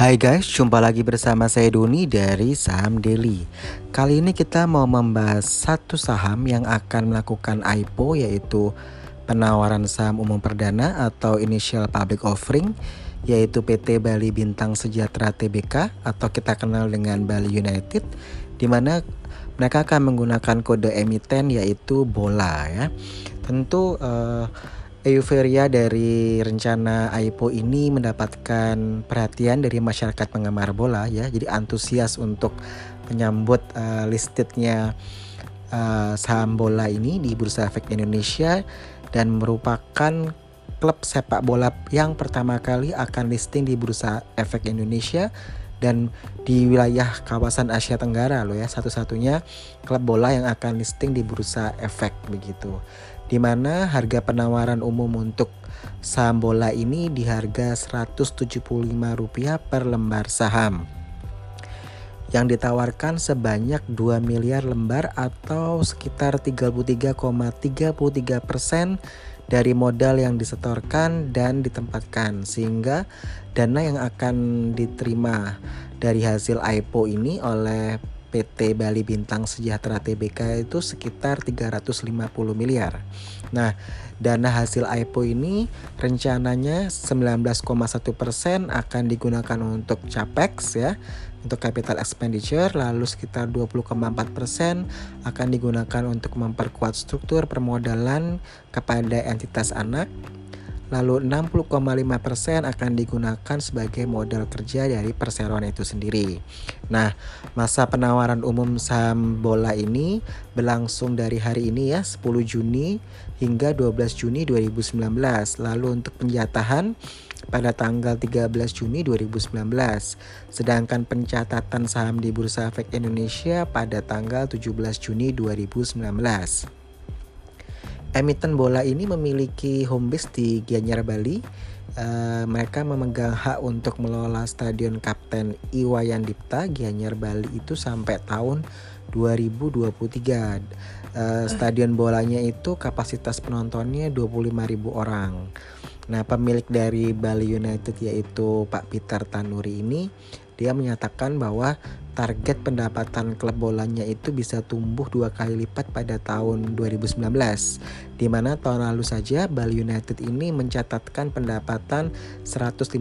Hai guys, jumpa lagi bersama saya Doni dari Saham Daily. Kali ini kita mau membahas satu saham yang akan melakukan IPO yaitu penawaran saham umum perdana atau initial public offering yaitu PT Bali Bintang Sejahtera Tbk atau kita kenal dengan Bali United di mana mereka akan menggunakan kode emiten yaitu bola ya. Tentu uh, euforia dari rencana IPO ini mendapatkan perhatian dari masyarakat penggemar bola ya. Jadi antusias untuk menyambut uh, listednya uh, saham bola ini di Bursa Efek Indonesia dan merupakan klub sepak bola yang pertama kali akan listing di Bursa Efek Indonesia dan di wilayah kawasan Asia Tenggara loh ya satu-satunya klub bola yang akan listing di Bursa Efek begitu di mana harga penawaran umum untuk saham bola ini di harga Rp175 per lembar saham yang ditawarkan sebanyak 2 miliar lembar atau sekitar 33,33 persen dari modal yang disetorkan dan ditempatkan sehingga dana yang akan diterima dari hasil IPO ini oleh PT Bali Bintang Sejahtera Tbk itu sekitar 350 miliar. Nah, dana hasil IPO ini rencananya 19,1% akan digunakan untuk capex ya, untuk capital expenditure, lalu sekitar 20,4% akan digunakan untuk memperkuat struktur permodalan kepada entitas anak lalu 60,5% akan digunakan sebagai modal kerja dari perseroan itu sendiri. Nah, masa penawaran umum saham bola ini berlangsung dari hari ini ya 10 Juni hingga 12 Juni 2019. Lalu untuk penjatahan pada tanggal 13 Juni 2019. Sedangkan pencatatan saham di Bursa Efek Indonesia pada tanggal 17 Juni 2019. Emiten bola ini memiliki home base di Gianyar Bali. Uh, mereka memegang hak untuk mengelola Stadion Kapten Iwayan Dipta Gianyar Bali itu sampai tahun 2023. Uh, eh, stadion bolanya itu kapasitas penontonnya 25.000 orang. Nah, pemilik dari Bali United yaitu Pak Peter Tanuri ini dia menyatakan bahwa target pendapatan klub bolanya itu bisa tumbuh dua kali lipat pada tahun 2019 di mana tahun lalu saja Bali United ini mencatatkan pendapatan 115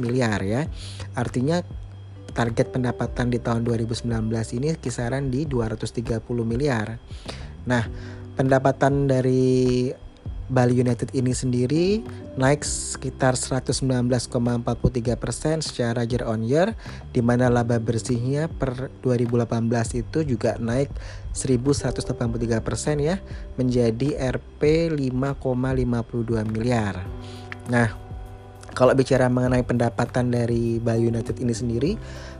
miliar ya. Artinya target pendapatan di tahun 2019 ini kisaran di 230 miliar. Nah pendapatan dari Bali United ini sendiri naik sekitar 119,43% secara year on year di mana laba bersihnya per 2018 itu juga naik 1183% ya menjadi Rp 5,52 miliar. Nah, kalau bicara mengenai pendapatan dari Bali United ini sendiri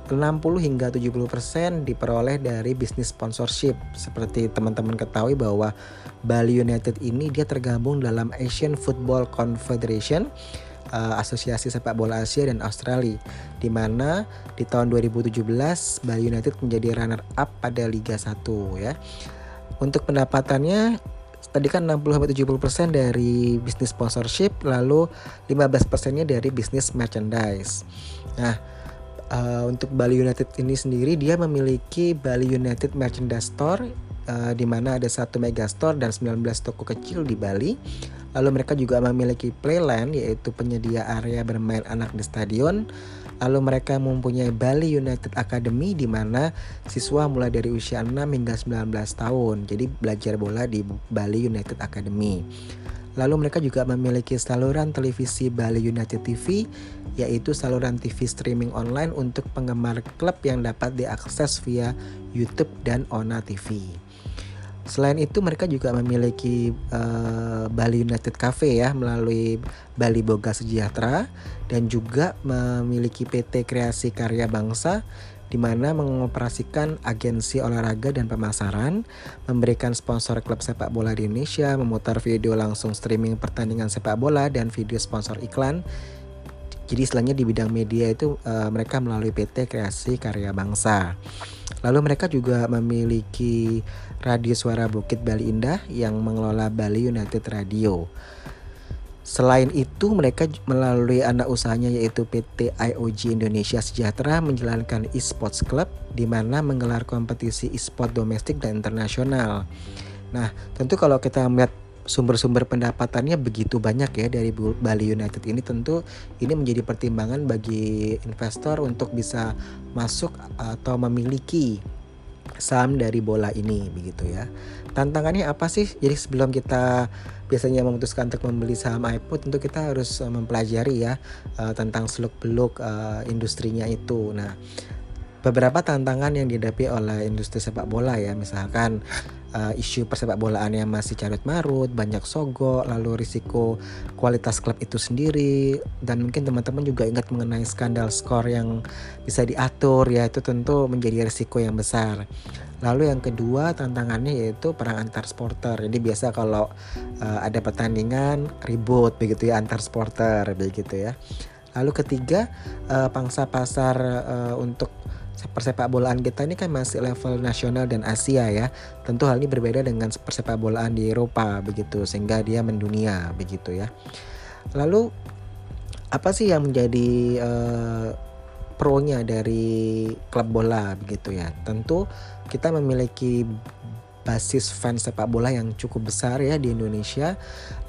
60 hingga 70% diperoleh dari bisnis sponsorship. Seperti teman-teman ketahui bahwa Bali United ini dia tergabung dalam Asian Football Confederation uh, Asosiasi Sepak Bola Asia dan Australia di mana di tahun 2017 Bali United menjadi runner up pada Liga 1 ya. Untuk pendapatannya tadi kan 60-70% dari bisnis sponsorship lalu 15 persennya dari bisnis merchandise. Nah, uh, untuk Bali United ini sendiri dia memiliki Bali United Merchandise Store uh, di mana ada satu mega store dan 19 toko kecil di Bali. Lalu mereka juga memiliki Playland yaitu penyedia area bermain anak di stadion. Lalu mereka mempunyai Bali United Academy di mana siswa mulai dari usia 6 hingga 19 tahun. Jadi belajar bola di Bali United Academy. Lalu mereka juga memiliki saluran televisi Bali United TV, yaitu saluran TV streaming online untuk penggemar klub yang dapat diakses via YouTube dan Ona TV. Selain itu mereka juga memiliki uh, Bali United Cafe ya melalui Bali Boga Sejahtera dan juga memiliki PT Kreasi Karya Bangsa di mana mengoperasikan agensi olahraga dan pemasaran, memberikan sponsor klub sepak bola di Indonesia, memutar video langsung streaming pertandingan sepak bola dan video sponsor iklan. Jadi istilahnya di bidang media itu uh, mereka melalui PT Kreasi Karya Bangsa. Lalu mereka juga memiliki radio suara Bukit Bali Indah yang mengelola Bali United Radio. Selain itu, mereka melalui anak usahanya yaitu PT IOG Indonesia Sejahtera menjalankan e-sports club di mana menggelar kompetisi e-sport domestik dan internasional. Nah, tentu kalau kita melihat sumber-sumber pendapatannya begitu banyak ya dari Bali United ini tentu ini menjadi pertimbangan bagi investor untuk bisa masuk atau memiliki saham dari bola ini begitu ya. Tantangannya apa sih? Jadi sebelum kita biasanya memutuskan untuk membeli saham IPO tentu kita harus uh, mempelajari ya uh, tentang seluk-beluk uh, industrinya itu. Nah, beberapa tantangan yang dihadapi oleh industri sepak bola ya, misalkan uh, isu persepak bolaan yang masih carut marut, banyak sogok, lalu risiko kualitas klub itu sendiri, dan mungkin teman-teman juga ingat mengenai skandal skor yang bisa diatur ya itu tentu menjadi risiko yang besar. Lalu yang kedua tantangannya yaitu perang antar supporter. Jadi biasa kalau uh, ada pertandingan ribut begitu ya antar supporter begitu ya. Lalu ketiga uh, pangsa pasar uh, untuk persepak bolaan kita ini kan masih level nasional dan Asia ya. Tentu hal ini berbeda dengan persepak bolaan di Eropa begitu sehingga dia mendunia begitu ya. Lalu apa sih yang menjadi uh, pro-nya dari klub bola begitu ya. Tentu kita memiliki basis fans sepak bola yang cukup besar ya di Indonesia.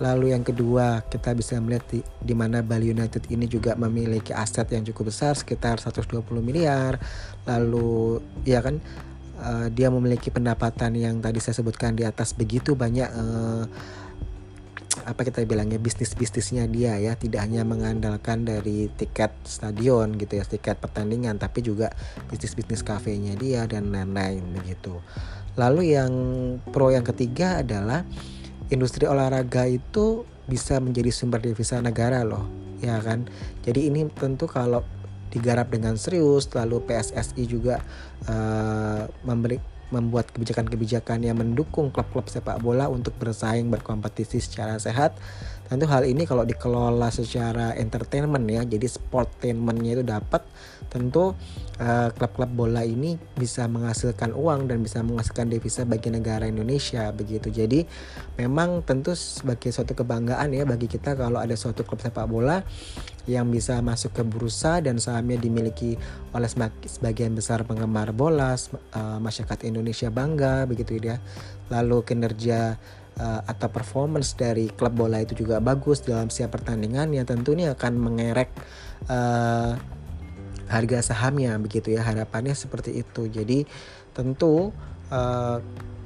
Lalu yang kedua, kita bisa melihat di, di mana Bali United ini juga memiliki aset yang cukup besar sekitar 120 miliar. Lalu ya kan uh, dia memiliki pendapatan yang tadi saya sebutkan di atas begitu banyak uh, apa kita bilangnya bisnis bisnisnya dia ya tidak hanya mengandalkan dari tiket stadion gitu ya tiket pertandingan tapi juga bisnis bisnis kafenya dia dan lain-lain begitu lalu yang pro yang ketiga adalah industri olahraga itu bisa menjadi sumber devisa negara loh ya kan jadi ini tentu kalau digarap dengan serius lalu PSSI juga uh, memberi membuat kebijakan-kebijakan yang mendukung klub-klub sepak bola untuk bersaing berkompetisi secara sehat. Tentu hal ini kalau dikelola secara entertainment ya, jadi sportainmentnya itu dapat, tentu uh, klub-klub bola ini bisa menghasilkan uang dan bisa menghasilkan devisa bagi negara Indonesia begitu. Jadi memang tentu sebagai suatu kebanggaan ya bagi kita kalau ada suatu klub sepak bola yang bisa masuk ke bursa dan sahamnya dimiliki oleh sebagian besar penggemar bola uh, masyarakat Indonesia bangga begitu ya lalu kinerja uh, atau performance dari klub bola itu juga bagus dalam setiap pertandingan ya tentu ini akan mengerek uh, harga sahamnya begitu ya harapannya seperti itu. Jadi tentu uh,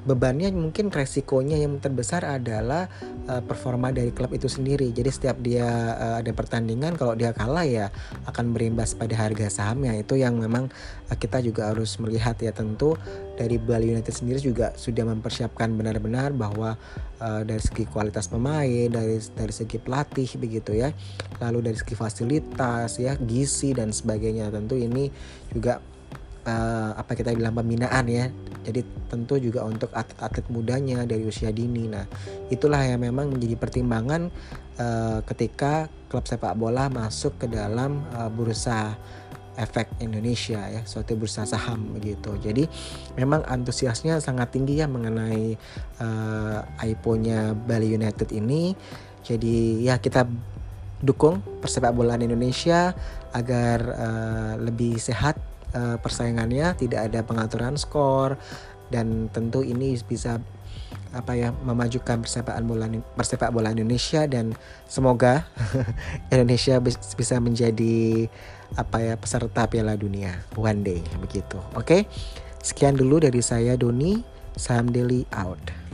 bebannya mungkin resikonya yang terbesar adalah uh, performa dari klub itu sendiri. Jadi setiap dia uh, ada pertandingan kalau dia kalah ya akan berimbas pada harga sahamnya. Itu yang memang uh, kita juga harus melihat ya tentu dari Bali United sendiri juga sudah mempersiapkan benar-benar bahwa uh, dari segi kualitas pemain, dari dari segi pelatih begitu ya. Lalu dari segi fasilitas ya, gizi dan sebagainya. Tentu ini juga apa kita bilang pembinaan ya jadi tentu juga untuk atlet-atlet mudanya dari usia dini. Nah, itulah yang memang menjadi pertimbangan uh, ketika klub sepak bola masuk ke dalam uh, bursa efek Indonesia ya, suatu bursa saham begitu. Jadi memang antusiasnya sangat tinggi ya mengenai uh, IPO-nya Bali United ini. Jadi ya kita dukung persepak bolaan Indonesia agar uh, lebih sehat uh, persaingannya, tidak ada pengaturan skor dan tentu ini bisa apa ya memajukan persepak bola persepak bola Indonesia dan semoga Indonesia bisa menjadi apa ya peserta Piala Dunia one day begitu. Oke. Okay? Sekian dulu dari saya Doni Saham Daily out.